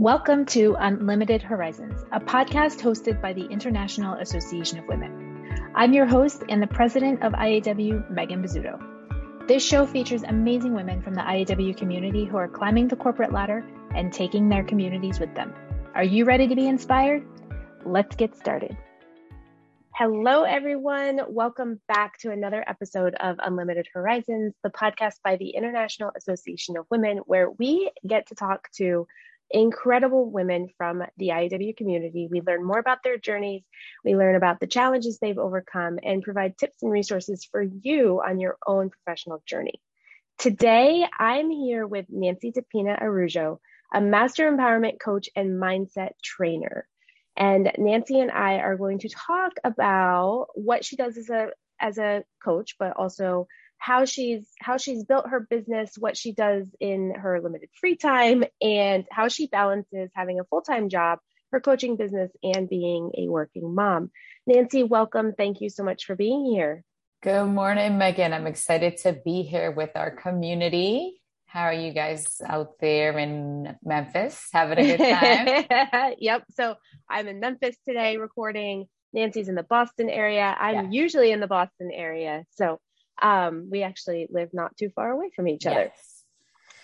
Welcome to Unlimited Horizons, a podcast hosted by the International Association of Women. I'm your host and the president of IAW, Megan Bizzuto. This show features amazing women from the IAW community who are climbing the corporate ladder and taking their communities with them. Are you ready to be inspired? Let's get started. Hello, everyone. Welcome back to another episode of Unlimited Horizons, the podcast by the International Association of Women, where we get to talk to incredible women from the IAW community. We learn more about their journeys, we learn about the challenges they've overcome, and provide tips and resources for you on your own professional journey. Today, I'm here with Nancy Depina Araujo, a master empowerment coach and mindset trainer. And Nancy and I are going to talk about what she does as a as a coach, but also how she's how she's built her business, what she does in her limited free time, and how she balances having a full-time job, her coaching business, and being a working mom. Nancy, welcome. Thank you so much for being here. Good morning, Megan. I'm excited to be here with our community. How are you guys out there in Memphis? Having a good time? yep. So I'm in Memphis today recording. Nancy's in the Boston area. I'm yeah. usually in the Boston area. So um, we actually live not too far away from each other. Yes.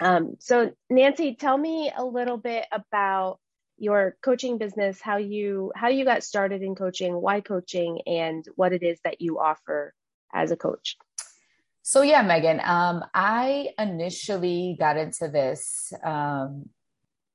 Um, so Nancy, tell me a little bit about your coaching business, how you how you got started in coaching, why coaching, and what it is that you offer as a coach. So yeah, Megan, um, I initially got into this. Um,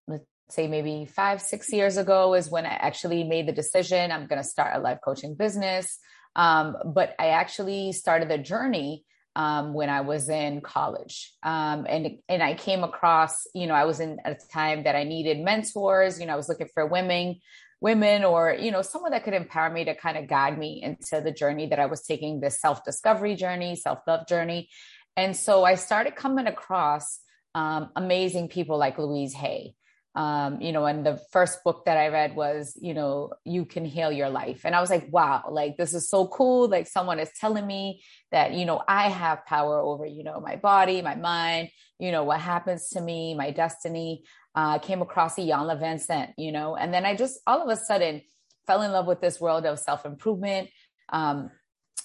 let's say maybe five, six years ago is when I actually made the decision. I'm going to start a life coaching business. Um, but I actually started the journey um, when I was in college. Um, and, and I came across, you know, I was in a time that I needed mentors, you know, I was looking for women, women or, you know, someone that could empower me to kind of guide me into the journey that I was taking, this self-discovery journey, self-love journey. And so I started coming across um, amazing people like Louise Hay um, you know, and the first book that I read was, you know, You Can Heal Your Life. And I was like, wow, like this is so cool. Like someone is telling me that, you know, I have power over, you know, my body, my mind, you know, what happens to me, my destiny. Uh, I came across Iyanla Vanzant, you know, and then I just all of a sudden fell in love with this world of self improvement. Um,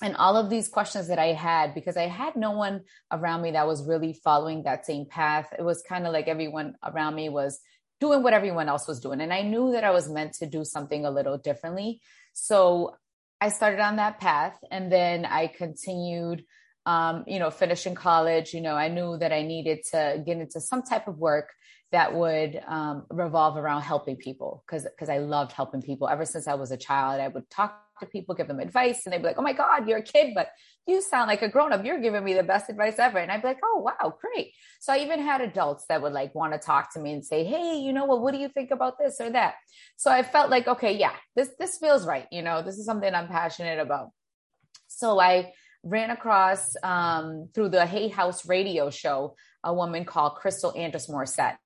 and all of these questions that I had, because I had no one around me that was really following that same path. It was kind of like everyone around me was doing what everyone else was doing. And I knew that I was meant to do something a little differently. So I started on that path and then I continued, um, you know, finishing college. You know, I knew that I needed to get into some type of work that would um, revolve around helping people because because I loved helping people ever since I was a child. I would talk to people, give them advice, and they'd be like, "Oh my God, you're a kid, but you sound like a grown up. You're giving me the best advice ever." And I'd be like, "Oh wow, great!" So I even had adults that would like want to talk to me and say, "Hey, you know what? What do you think about this or that?" So I felt like, okay, yeah, this this feels right. You know, this is something I'm passionate about. So I ran across um, through the Hay House radio show a woman called Crystal Andrus Morissette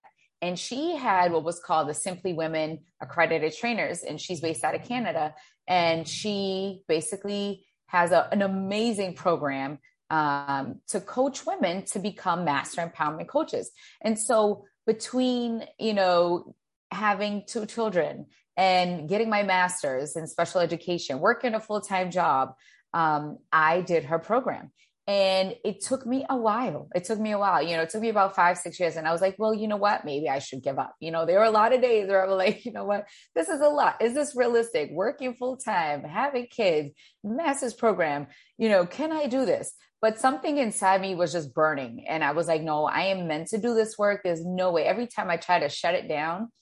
and she had what was called the Simply Women accredited trainers, and she's based out of Canada. And she basically has a, an amazing program um, to coach women to become master empowerment coaches. And so between, you know, having two children and getting my master's in special education, working a full time job, um, I did her program. And it took me a while. It took me a while. You know, it took me about five, six years. And I was like, well, you know what? Maybe I should give up. You know, there were a lot of days where I was like, you know what? This is a lot. Is this realistic? Working full time, having kids, master's program. You know, can I do this? But something inside me was just burning. And I was like, no, I am meant to do this work. There's no way. Every time I try to shut it down,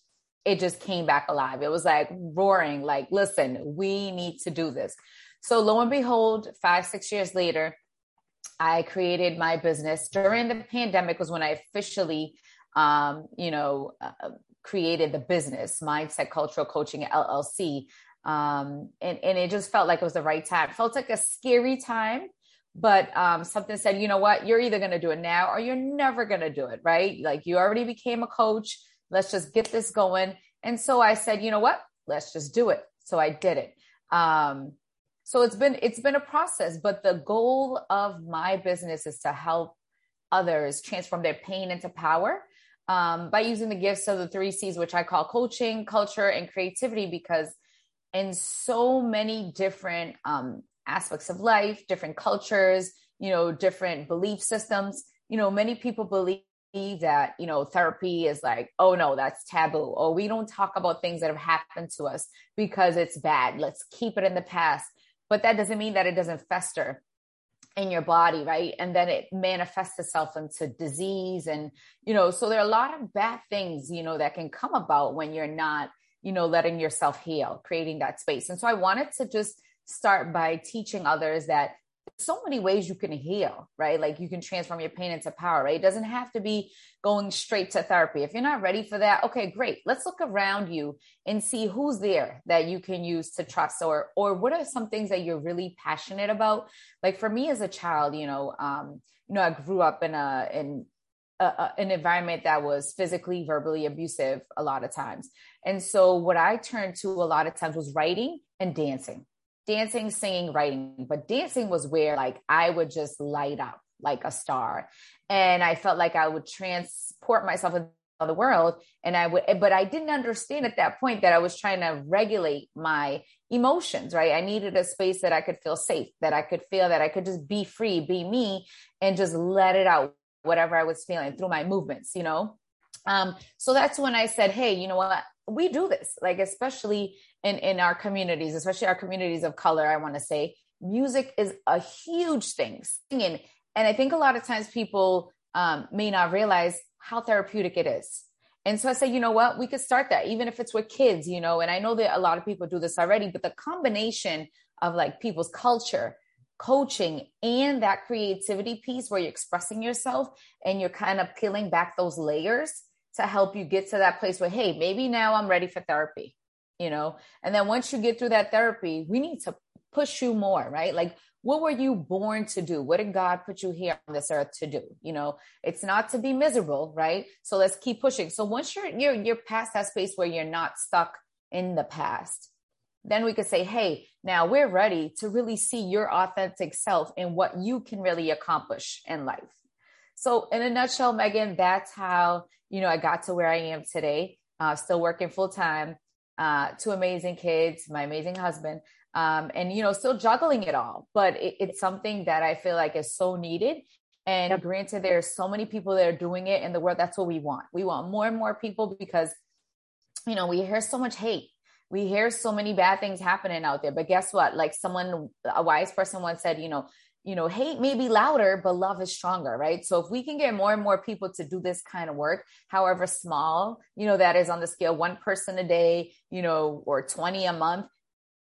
it just came back alive. It was like roaring, like, listen, we need to do this. So lo and behold, five, six years later, I created my business during the pandemic was when I officially, um, you know, uh, created the business mindset cultural coaching LLC. Um, and, and it just felt like it was the right time. It felt like a scary time, but um, something said, you know what, you're either going to do it now or you're never going to do it. Right. Like you already became a coach. Let's just get this going. And so I said, you know what, let's just do it. So I did it. Um, so it's been it's been a process but the goal of my business is to help others transform their pain into power um, by using the gifts of the three C's, which I call coaching, culture, and creativity, because in so many different um, aspects of life, different cultures, you know, different belief systems, you know, many people believe that you know therapy is like oh no that's taboo. Or we don't talk about things that have happened to us because it's bad. Let's keep it in the past but that doesn't mean that it doesn't fester in your body right? And then it manifests itself into disease and you know so there are a lot of bad things you know that can come about when you're not you know letting yourself heal creating that space. And so i wanted to just start by teaching others that so many ways you can heal, right? Like you can transform your pain into power, right? It doesn't have to be going straight to therapy. If you're not ready for that, okay, great. Let's look around you and see who's there that you can use to trust or or what are some things that you're really passionate about? Like for me as a child, you know, um, you know, I grew up in a in an environment that was physically, verbally abusive a lot of times. And so what I turned to a lot of times was writing and dancing dancing, singing, writing, but dancing was where like I would just light up like a star. And I felt like I would transport myself into the world. And I would, but I didn't understand at that point that I was trying to regulate my emotions, right? I needed a space that I could feel safe, that I could feel that I could just be free, be me, and just let it out, whatever I was feeling through my movements, you know? Um, so that's when I said, hey, you know what? We do this, like, especially in in our communities, especially our communities of color. I want to say music is a huge thing. Singing, and I think a lot of times people um, may not realize how therapeutic it is. And so I say, you know what, we could start that, even if it's with kids, you know. And I know that a lot of people do this already, but the combination of like people's culture, coaching, and that creativity piece where you're expressing yourself and you're kind of peeling back those layers to help you get to that place where, hey, maybe now I'm ready for therapy you know? And then once you get through that therapy we need to push you more right? Like what were you born to do? What did god put you here on this earth to do? You know it's not to be miserable right? So let's keep pushing. So once you're you're you're past that space where you're not stuck in the past then we could say hey now we're ready to really see your authentic self and what you can really accomplish in life. So in a nutshell megan that's how you know i got to where i am today uh, still working full time uh, two amazing kids, my amazing husband, um, and you know, still juggling it all. But it, it's something that I feel like is so needed. And yep. granted, there are so many people that are doing it in the world. That's what we want. We want more and more people because, you know, we hear so much hate. We hear so many bad things happening out there. But guess what? Like someone, a wise person once said, you know, you know, hate may be louder, but love is stronger, right? So if we can get more and more people to do this kind of work, however small, you know, that is on the scale, one person a day, you know, or 20 a month,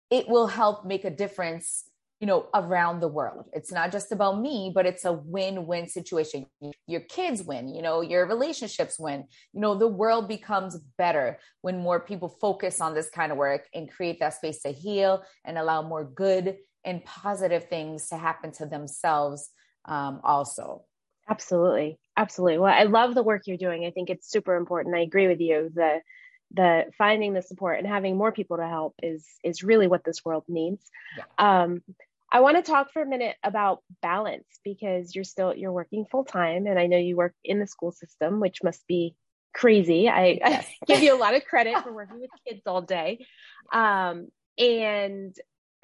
it will help make a difference, you know, around the world. It's not just about me, but it's a win-win situation. Your kids win, you know, your relationships win. You know, the world becomes better when more people focus on this kind of work and create that space to heal and allow more good and positive things to happen to themselves um, also. Absolutely. Absolutely. Well, I love the work you're doing. I think it's super important. I agree with you. The the finding the support and having more people to help is is really what this world needs. Yeah. Um, I want to talk for a minute about balance because you're still you're working full time, and I know you work in the school system, which must be crazy. I, yes. I give you a lot of credit for working with kids all day, um, and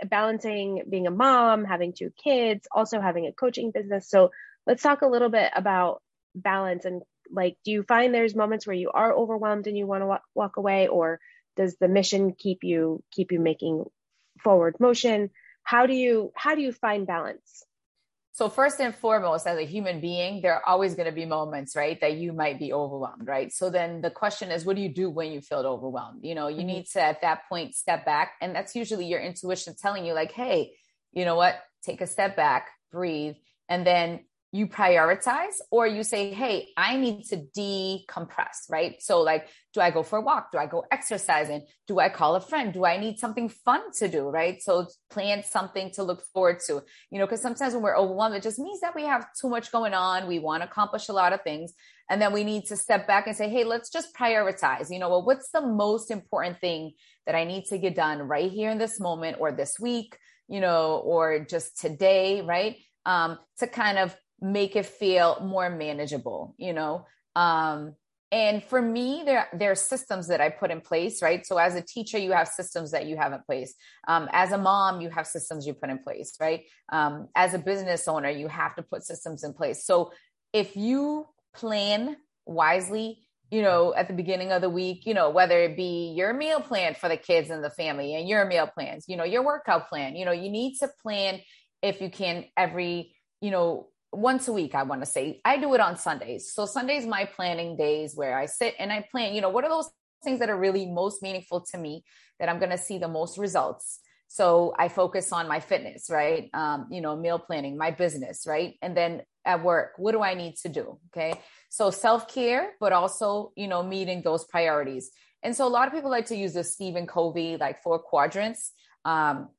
balancing being a mom, having two kids, also having a coaching business. So let's talk a little bit about balance and like, do you find there's moments where you are overwhelmed and you want to walk, walk away, or does the mission keep you keep you making forward motion? How do you how do you find balance? So first and foremost, as a human being, there are always going to be moments, right, that you might be overwhelmed, right? So then the question is, what do you do when you feel overwhelmed? You know, you mm-hmm. need to at that point step back, and that's usually your intuition telling you, like, hey, you know what? Take a step back, breathe, and then you prioritize or you say, Hey, I need to decompress, right? So like, do I go for a walk? Do I go exercising? Do I call a friend? Do I need something fun to do? Right. So plan something to look forward to, you know, cause sometimes when we're overwhelmed, it just means that we have too much going on. We want to accomplish a lot of things. And then we need to step back and say, Hey, let's just prioritize, you know, well, what's the most important thing that I need to get done right here in this moment or this week, you know, or just today, right? Um, to kind of make it feel more manageable, you know? Um, and for me there there are systems that i put in place right? So as a teacher you have systems that you have in place. Um, as a mom you have systems you put in place right? Um, as a business owner you have to put systems in place. So if you plan wisely you know at the beginning of the week you know whether it be your meal plan for the kids and the family and your meal plans you know your workout plan you know you need to plan if you can every you know once a week, I want to say. I do it on Sundays. So Sundays my planning days where I sit and I plan, you know, what are those things that are really most meaningful to me that I'm going to see the most results. So I focus on my fitness, right? Um, you know, meal planning, my business, right? And then at work, what do I need to do? Okay. So self care, but also, you know, meeting those priorities. And so a lot of people like to use the Stephen Covey, like four quadrants. Um,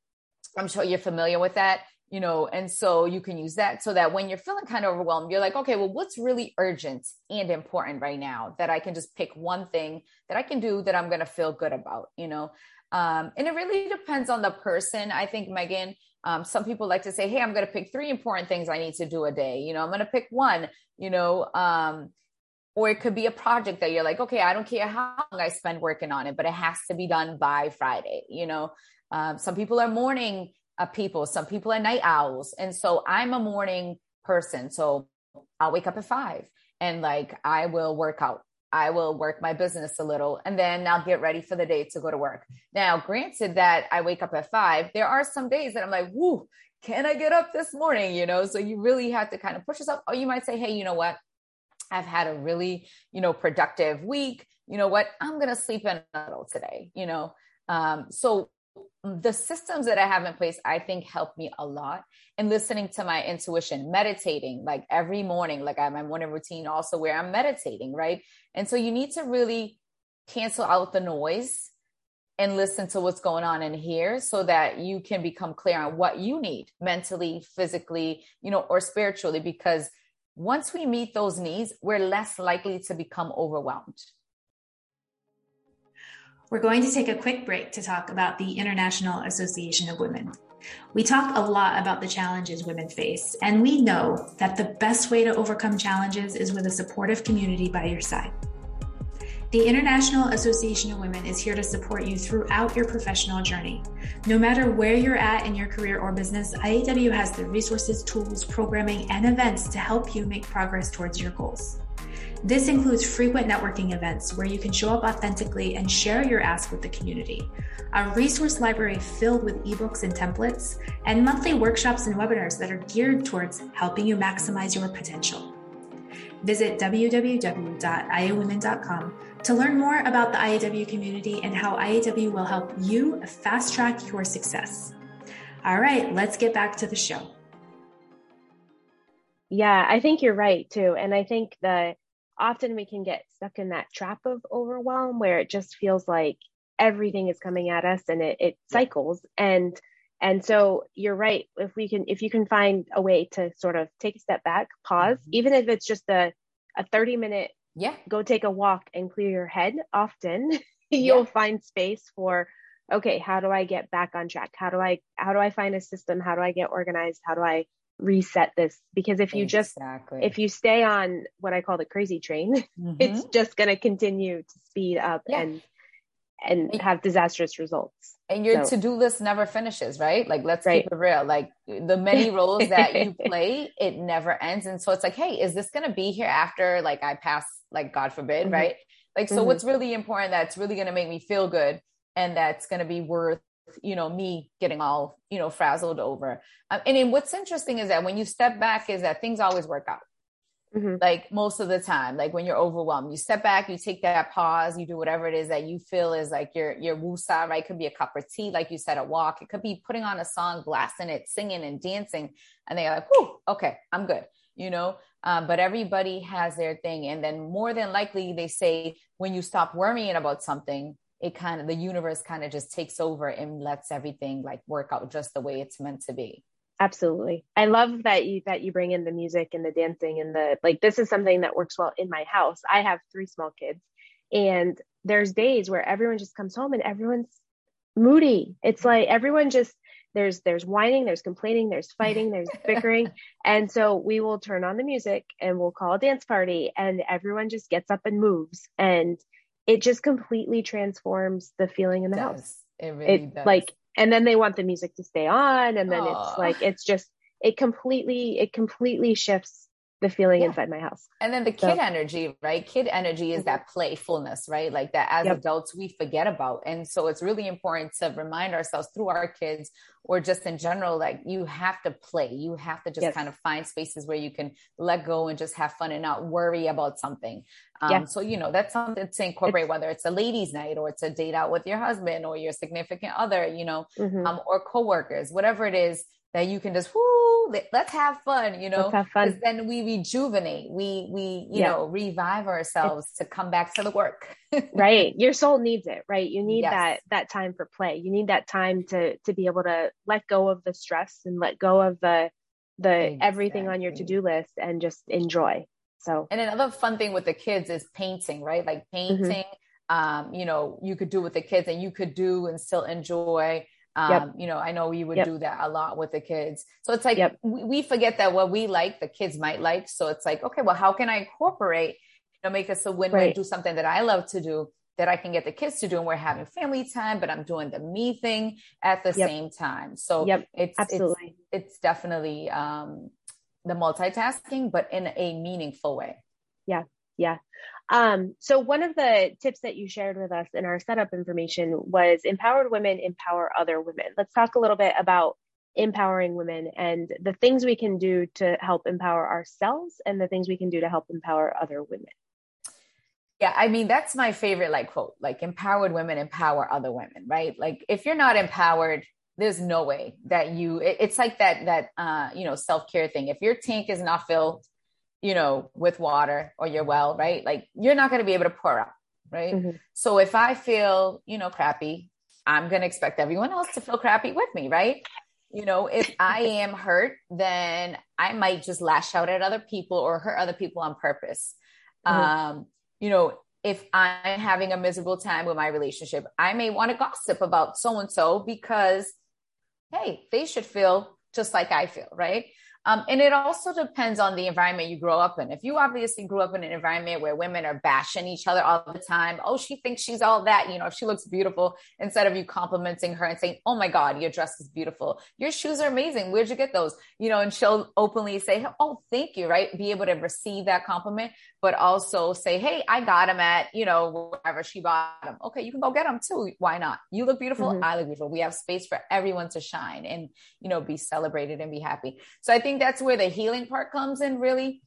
I'm sure you're familiar with that you know and so you can use that so that when you're feeling kind of overwhelmed you're like okay well what's really urgent and important right now that i can just pick one thing that i can do that i'm going to feel good about you know? Um, and it really depends on the person. I think megan um, some people like to say hey i'm going to pick three important things i need to do a day you know? I'm going to pick one you know? Um, or it could be a project that you're like okay i don't care how long i spend working on it but it has to be done by friday you know? Um, some people are morning of people. Some people are night owls. And so I'm a morning person. So I'll wake up at five and like I will work out. I will work my business a little and then I'll get ready for the day to go to work. Now, granted that I wake up at five, there are some days that I'm like, whoo, can I get up this morning? You know, so you really have to kind of push yourself. Or you might say, hey, you know what? I've had a really, you know, productive week. You know what? I'm going to sleep in a little today, you know. Um, so the systems that I have in place, I think help me a lot. And listening to my intuition, meditating like every morning, like I have my morning routine also where I'm meditating, right? And so you need to really cancel out the noise and listen to what's going on in here so that you can become clear on what you need mentally, physically, you know, or spiritually. Because once we meet those needs, we're less likely to become overwhelmed. We're going to take a quick break to talk about the International Association of Women. We talk a lot about the challenges women face, and we know that the best way to overcome challenges is with a supportive community by your side. The International Association of Women is here to support you throughout your professional journey. No matter where you're at in your career or business, IAW has the resources, tools, programming, and events to help you make progress towards your goals. This includes frequent networking events where you can show up authentically and share your ask with the community, a resource library filled with ebooks and templates, and monthly workshops and webinars that are geared towards helping you maximize your potential. Visit www.iawomen.com to learn more about the IAW community and how IAW will help you fast track your success. All right, let's get back to the show. Yeah, I think you're right too. And I think that often we can get stuck in that trap of overwhelm where it just feels like everything is coming at us and it, it cycles. And and so you're right. If we can if you can find a way to sort of take a step back pause mm-hmm. even if it's just a a 30 minute yeah. go take a walk and clear your head often you'll yeah. find space for okay how do i get back on track? How do i how do i find a system? How do i get organized? How do i reset this because if you exactly. just if you stay on what i call the crazy train mm-hmm. it's just going to continue to speed up yeah. and and have disastrous results and your so. to-do list never finishes right like let's right. keep it real like the many roles that you play it never ends and so it's like hey is this going to be here after like i pass like god forbid mm-hmm. right like so mm-hmm. what's really important that's really going to make me feel good and that's going to be worth you know me getting all you know frazzled over. Um, and then what's interesting is that when you step back is that things always work out. Mm-hmm. like most of the time like when you're overwhelmed you step back you take that pause you do whatever it is that you feel is like your your wusa right? It could be a cup of tea like you said a walk. It could be putting on a song blasting it singing and dancing and they're like Whew, okay i'm good you know? Um, but everybody has their thing and then more than likely they say when you stop worrying about something it kind of the universe kind of just takes over and lets everything like work out just the way it's meant to be. Absolutely. I love that you that you bring in the music and the dancing and the like this is something that works well in my house. I have three small kids and there's days where everyone just comes home and everyone's moody. It's mm-hmm. like everyone just there's there's whining there's complaining there's fighting there's bickering. And so we will turn on the music and we'll call a dance party and everyone just gets up and moves. And it just completely transforms the feeling in the house it really it, does like and then they want the music to stay on and then Aww. it's like it's just it completely it completely shifts the feeling yeah. inside my house. And then the kid so. energy, right? Kid energy is mm-hmm. that playfulness, right? Like that as yep. adults we forget about. And so it's really important to remind ourselves through our kids or just in general, like you have to play. You have to just yes. kind of find spaces where you can let go and just have fun and not worry about something. Um, yeah. So, you know, that's something to incorporate, it's, whether it's a ladies' night or it's a date out with your husband or your significant other, you know, mm-hmm. um, or coworkers, whatever it is that you can just whoo, let's have fun, you know. Because then we rejuvenate, we we you yeah. know revive ourselves it's, to come back to the work. right, your soul needs it. Right, you need yes. that that time for play. You need that time to to be able to let go of the stress and let go of the the exactly. everything on your to do list and just enjoy. So, and another fun thing with the kids is painting, right? Like mm-hmm. painting. Mm-hmm. Um, you know, you could do with the kids and you could do and still enjoy um, yep. You know, I know you would yep. do that a lot with the kids. So it's like yep. we, we, forget that what we like, the kids might like. So it's like, okay, well, how can I incorporate, you know, make us a win-win, right. do something that I love to do that I can get the kids to do, and we're having family time, but I'm doing the me thing at the same time. So it's absolutely, it's, it's definitely um, the multitasking, but in a meaningful way. Yeah, yeah. Um, so one of the tips that you shared with us in our setup information was empowered women empower other women. Let's talk a little bit about empowering women and the things we can do to help empower ourselves and the things we can do to help empower other women. Yeah, I mean that's my favorite like quote, like empowered women empower other women, right? Like if you're not empowered, there's no way that you it, it's like that that uh you know self-care thing. If your tank is not filled, you know, with water or your well, right? Like you're not going to be able to pour out, right? Mm-hmm. So if I feel, you know, crappy, I'm going to expect everyone else to feel crappy with me, right? You know, if I am hurt, then I might just lash out at other people or hurt other people on purpose. Mm-hmm. Um, you know, if I'm having a miserable time with my relationship, I may want to gossip about so and so because, hey, they should feel just like I feel, right? Um, and it also depends on the environment you grow up in. If you obviously grew up in an environment where women are bashing each other all the time, oh, she thinks she's all that, you know, if she looks beautiful, instead of you complimenting her and saying, oh my God, your dress is beautiful. Your shoes are amazing. Where'd you get those? You know, and she'll openly say, oh, thank you, right? Be able to receive that compliment, but also say, hey, I got them at, you know, wherever she bought them. Okay, you can go get them too. Why not? You look beautiful. Mm-hmm. I look beautiful. We have space for everyone to shine and, you know, be celebrated and be happy. So I think think that's where the healing part comes in, really.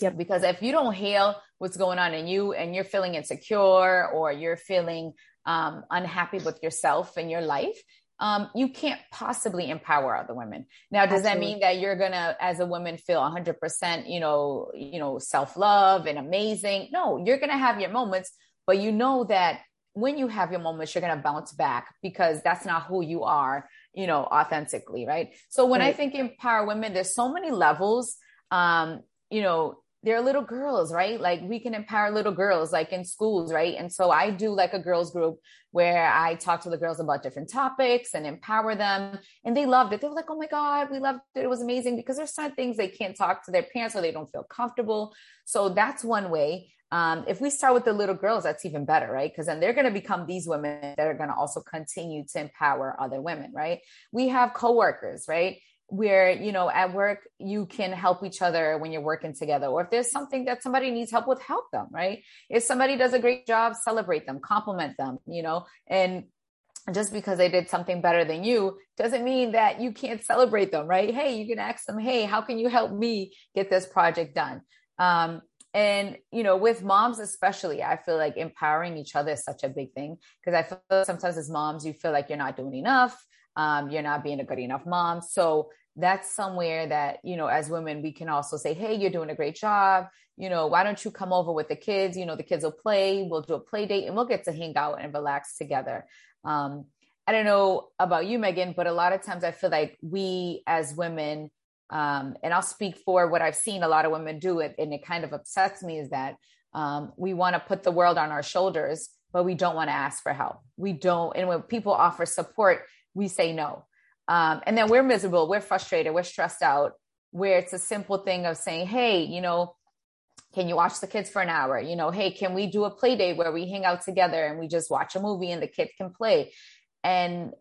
Yep. Because if you don't heal what's going on in you and you're feeling insecure or you're feeling um, unhappy with yourself and your life, um, you can't possibly empower other women. Now, does Absolutely. that mean that you're gonna, as a woman, feel 100%, you know, you know, self love and amazing? No, you're gonna have your moments, but you know that when you have your moments, you're gonna bounce back because that's not who you are you know, authentically, right? So when right. I think empower women, there's so many levels. Um, you know, they're little girls, right? Like we can empower little girls, like in schools, right? And so I do like a girls group where I talk to the girls about different topics and empower them. And they loved it. They were like, oh my God, we loved it. It was amazing because there's some things they can't talk to their parents or they don't feel comfortable. So that's one way. Um, if we start with the little girls, that's even better, right? Because then they're going to become these women that are going to also continue to empower other women, right? We have coworkers, right? Where, you know, at work, you can help each other when you're working together. Or if there's something that somebody needs help with, help them, right? If somebody does a great job, celebrate them, compliment them, you know, and just because they did something better than you doesn't mean that you can't celebrate them, right? Hey, you can ask them, hey, how can you help me get this project done? Um, and you know with moms especially i feel like empowering each other is such a big thing because i feel sometimes as moms you feel like you're not doing enough um, you're not being a good enough mom. So that's somewhere that you know as women we can also say hey you're doing a great job. You know why don't you come over with the kids? You know the kids will play. We'll do a play date and we'll get to hang out and relax together. Um, i don't know about you megan but a lot of times i feel like we as women um, and I'll speak for what I've seen a lot of women do it, and it kind of upsets me is that um, we want to put the world on our shoulders, but we don't want to ask for help. We don't, and when people offer support, we say no. Um, and then we're miserable, we're frustrated, we're stressed out, where it's a simple thing of saying, hey, you know, can you watch the kids for an hour? You know, hey, can we do a play day where we hang out together and we just watch a movie and the kids can play? And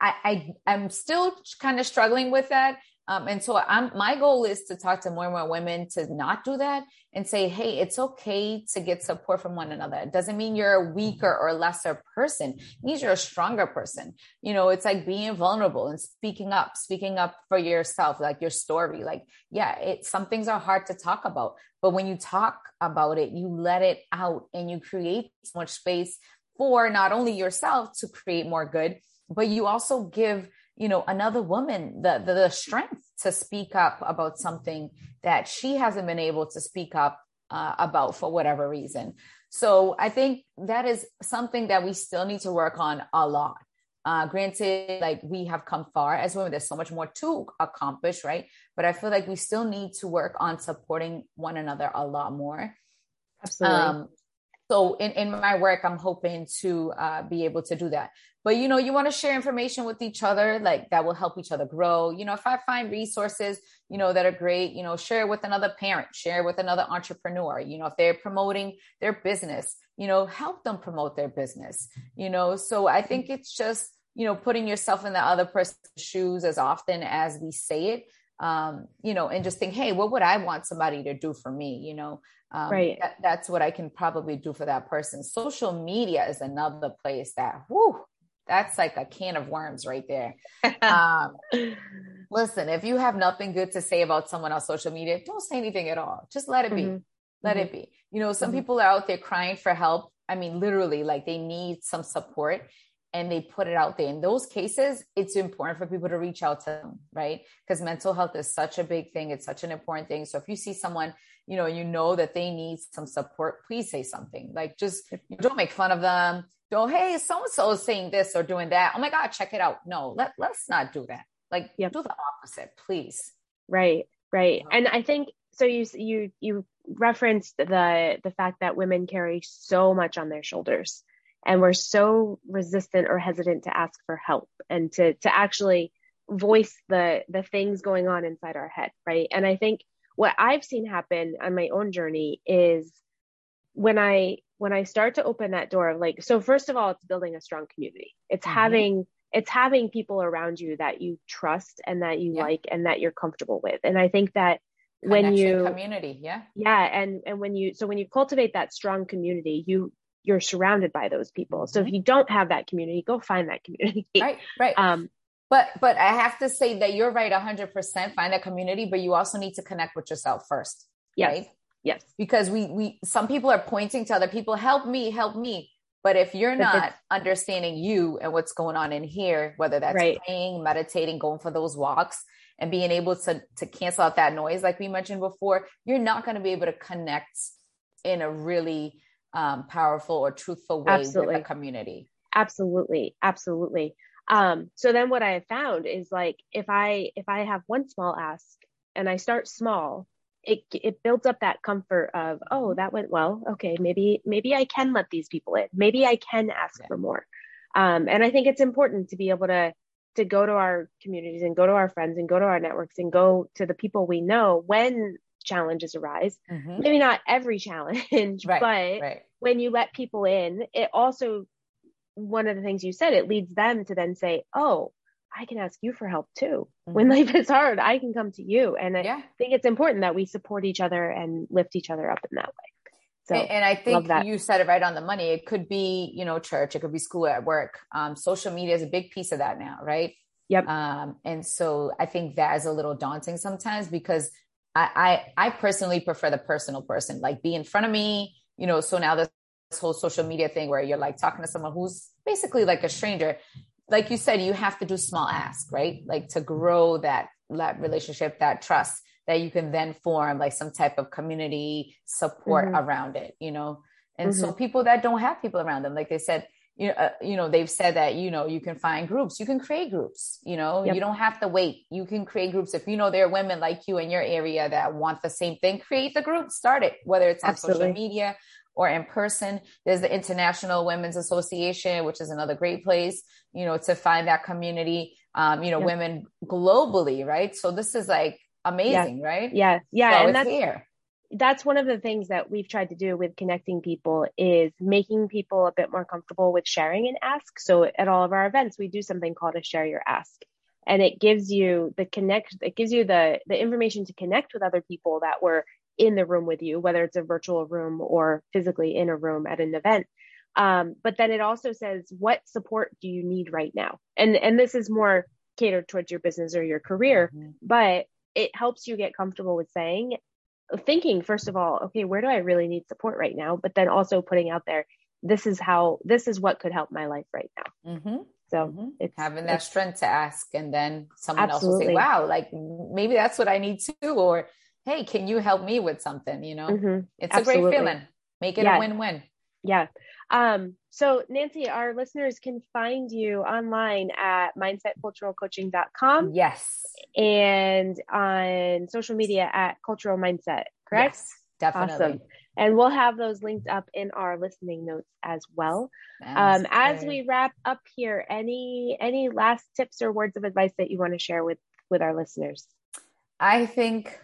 I, I I'm still kind of struggling with that um, and so I'm my goal is to talk to more and more women to not do that and say, hey, it's okay to get support from one another. It doesn't mean you're a weaker or lesser person. It means you're a stronger person. You know, it's like being vulnerable and speaking up, speaking up for yourself, like your story. Like, yeah, it some things are hard to talk about, but when you talk about it, you let it out and you create so much space for not only yourself to create more good, but you also give you know another woman the, the, the strength to speak up about something that she hasn't been able to speak up uh, about for whatever reason. So i think that is something that we still need to work on a lot. Uh, granted like we have come far as women. There's so much more to accomplish right? But i feel like we still need to work on supporting one another a lot more. Absolutely. Um, so in, in my work i'm hoping to uh, be able to do that but you know you want to share information with each other like that will help each other grow you know if i find resources you know that are great you know share with another parent share with another entrepreneur you know if they're promoting their business you know help them promote their business you know so i think it's just you know putting yourself in the other person's shoes as often as we say it um, you know, and just think, hey, what would I want somebody to do for me? You know, um, right. That, that's what I can probably do for that person. Social media is another place that, whoo, that's like a can of worms right there. um, listen, if you have nothing good to say about someone on social media, don't say anything at all. Just let it be. Mm-hmm. Let mm-hmm. it be. You know, some mm-hmm. people are out there crying for help. I mean, literally, like they need some support and they put it out there. In those cases, it's important for people to reach out to them, right? Because mental health is such a big thing. It's such an important thing. So if you see someone, you know, you know that they need some support, please say something. Like just don't make fun of them. Don't, hey, so and so is saying this or doing that. Oh my God, check it out. No, let, let's not do that. Like yep. do the opposite, please. Right, right. And I think so you you you referenced the the fact that women carry so much on their shoulders and we're so resistant or hesitant to ask for help and to to actually voice the the things going on inside our head right and i think what i've seen happen on my own journey is when i when i start to open that door of like so first of all it's building a strong community it's mm-hmm. having it's having people around you that you trust and that you yeah. like and that you're comfortable with and i think that Connection when you community yeah yeah and and when you so when you cultivate that strong community you you're surrounded by those people. So if mm-hmm. you don't have that community, go find that community. Right, right. Um, but but I have to say that you're right 100% find that community, but you also need to connect with yourself first. Yes. Right? Yes. Because we we some people are pointing to other people, help me, help me. But if you're not understanding you and what's going on in here, whether that's right. praying, meditating, going for those walks, and being able to to cancel out that noise, like we mentioned before, you're not going to be able to connect in a really um, powerful or truthful way absolutely. with the community. Absolutely, absolutely. Um, so then what I have found is like if I if I have one small ask and I start small, it it builds up that comfort of oh mm-hmm. that went well okay maybe maybe I can let these people in maybe I can ask yeah. for more, um, and I think it's important to be able to to go to our communities and go to our friends and go to our networks and go to the people we know when challenges arise. Mm-hmm. Maybe not every challenge, right, but right. when you let people in, it also, one of the things you said, it leads them to then say, oh, I can ask you for help too. Mm-hmm. When life is hard, I can come to you. And I yeah. think it's important that we support each other and lift each other up in that way. So, and, I think you said it right on the money. It could be, you know, church, it could be school at work. Um, social media is a big piece of that now, right? Yep. Um, and so I think that is a little daunting sometimes because I, I, I personally prefer the personal person, like be in front of me, you know. So now this whole social media thing where you're like talking to someone who's basically like a stranger, like you said, you have to do small ask, right? Like to grow that that relationship, that trust that you can then form like some type of community support mm-hmm. around it, you know. And mm-hmm. so people that don't have people around them, like they said, you know, uh, you know, they've said that, you know, you can find groups, you can create groups, you know, yep. you don't have to wait. You can create groups. If you know there are women like you in your area that want the same thing, create the group, start it, whether it's on Absolutely. social media or in person. There's the International Women's Association, which is another great place, you know, to find that community. um, you know, yeah. women globally, right? So this is like amazing, yeah. right? Yeah, yeah, so and that's here. That's one of the things that we've tried to do with connecting people is making people a bit more comfortable with sharing an ask. So at all of our events, we do something called a share your ask, and it gives you the connect. It gives you the the information to connect with other people that were in the room with you, whether it's a virtual room or physically in a room at an event. Um, but then it also says, what support do you need right now? And and this is more catered towards your business or your career, mm-hmm. but it helps you get comfortable with saying, thinking first of all, okay, where do I really need support right now? But then also putting out there, this is how this is what could help my life right now. Mm-hmm. So mm-hmm. it's having that it's, strength to ask, and then someone absolutely. else will say, "Wow, like maybe that's what I need too," or "Hey, can you help me with something?" You know, mm-hmm. it's absolutely. a great feeling. Make it yeah. a win-win. Yeah. Um, so Nancy, our listeners can find you online at mindsetculturalcoaching.com. Yes. And on social media at cultural mindset, correct? Yes, definitely. Awesome. And we'll have those linked up in our listening notes as well. Um, as we wrap up here, any any last tips or words of advice that you want to share with with our listeners? I think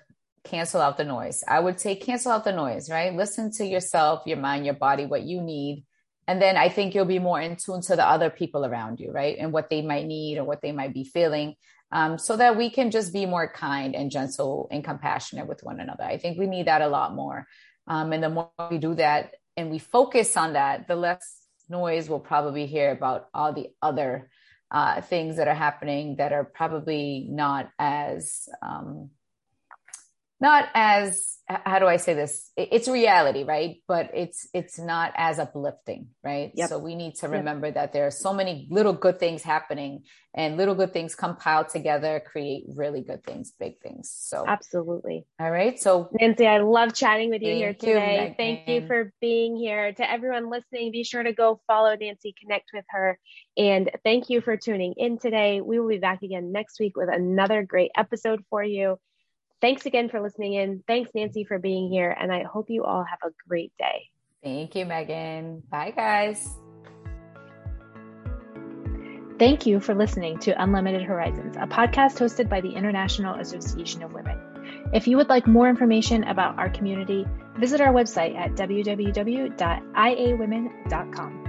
cancel out the noise. I would say cancel out the noise, right? Listen to yourself, your mind, your body, what you need. And then I think you'll be more in tune to the other people around you, right? And what they might need or what they might be feeling. Um, so that we can just be more kind and gentle and compassionate with one another. I think we need that a lot more. Um, and the more we do that and we focus on that, the less noise we'll probably hear about all the other uh, things that are happening that are probably not as um, not as how do I say this? It's reality, right? But it's it's not as uplifting, right? Yep. So we need to remember yep. that there are so many little good things happening, and little good things compiled together create really good things, big things. So absolutely. All right. So Nancy, I love chatting with you here today. You, thank you for being here. To everyone listening, be sure to go follow Nancy, connect with her, and thank you for tuning in today. We will be back again next week with another great episode for you. Thanks again for listening in. Thanks, Nancy, for being here. And I hope you all have a great day. Thank you, Megan. Bye, guys. Thank you for listening to Unlimited Horizons, a podcast hosted by the International Association of Women. If you would like more information about our community, visit our website at www.iawomen.com.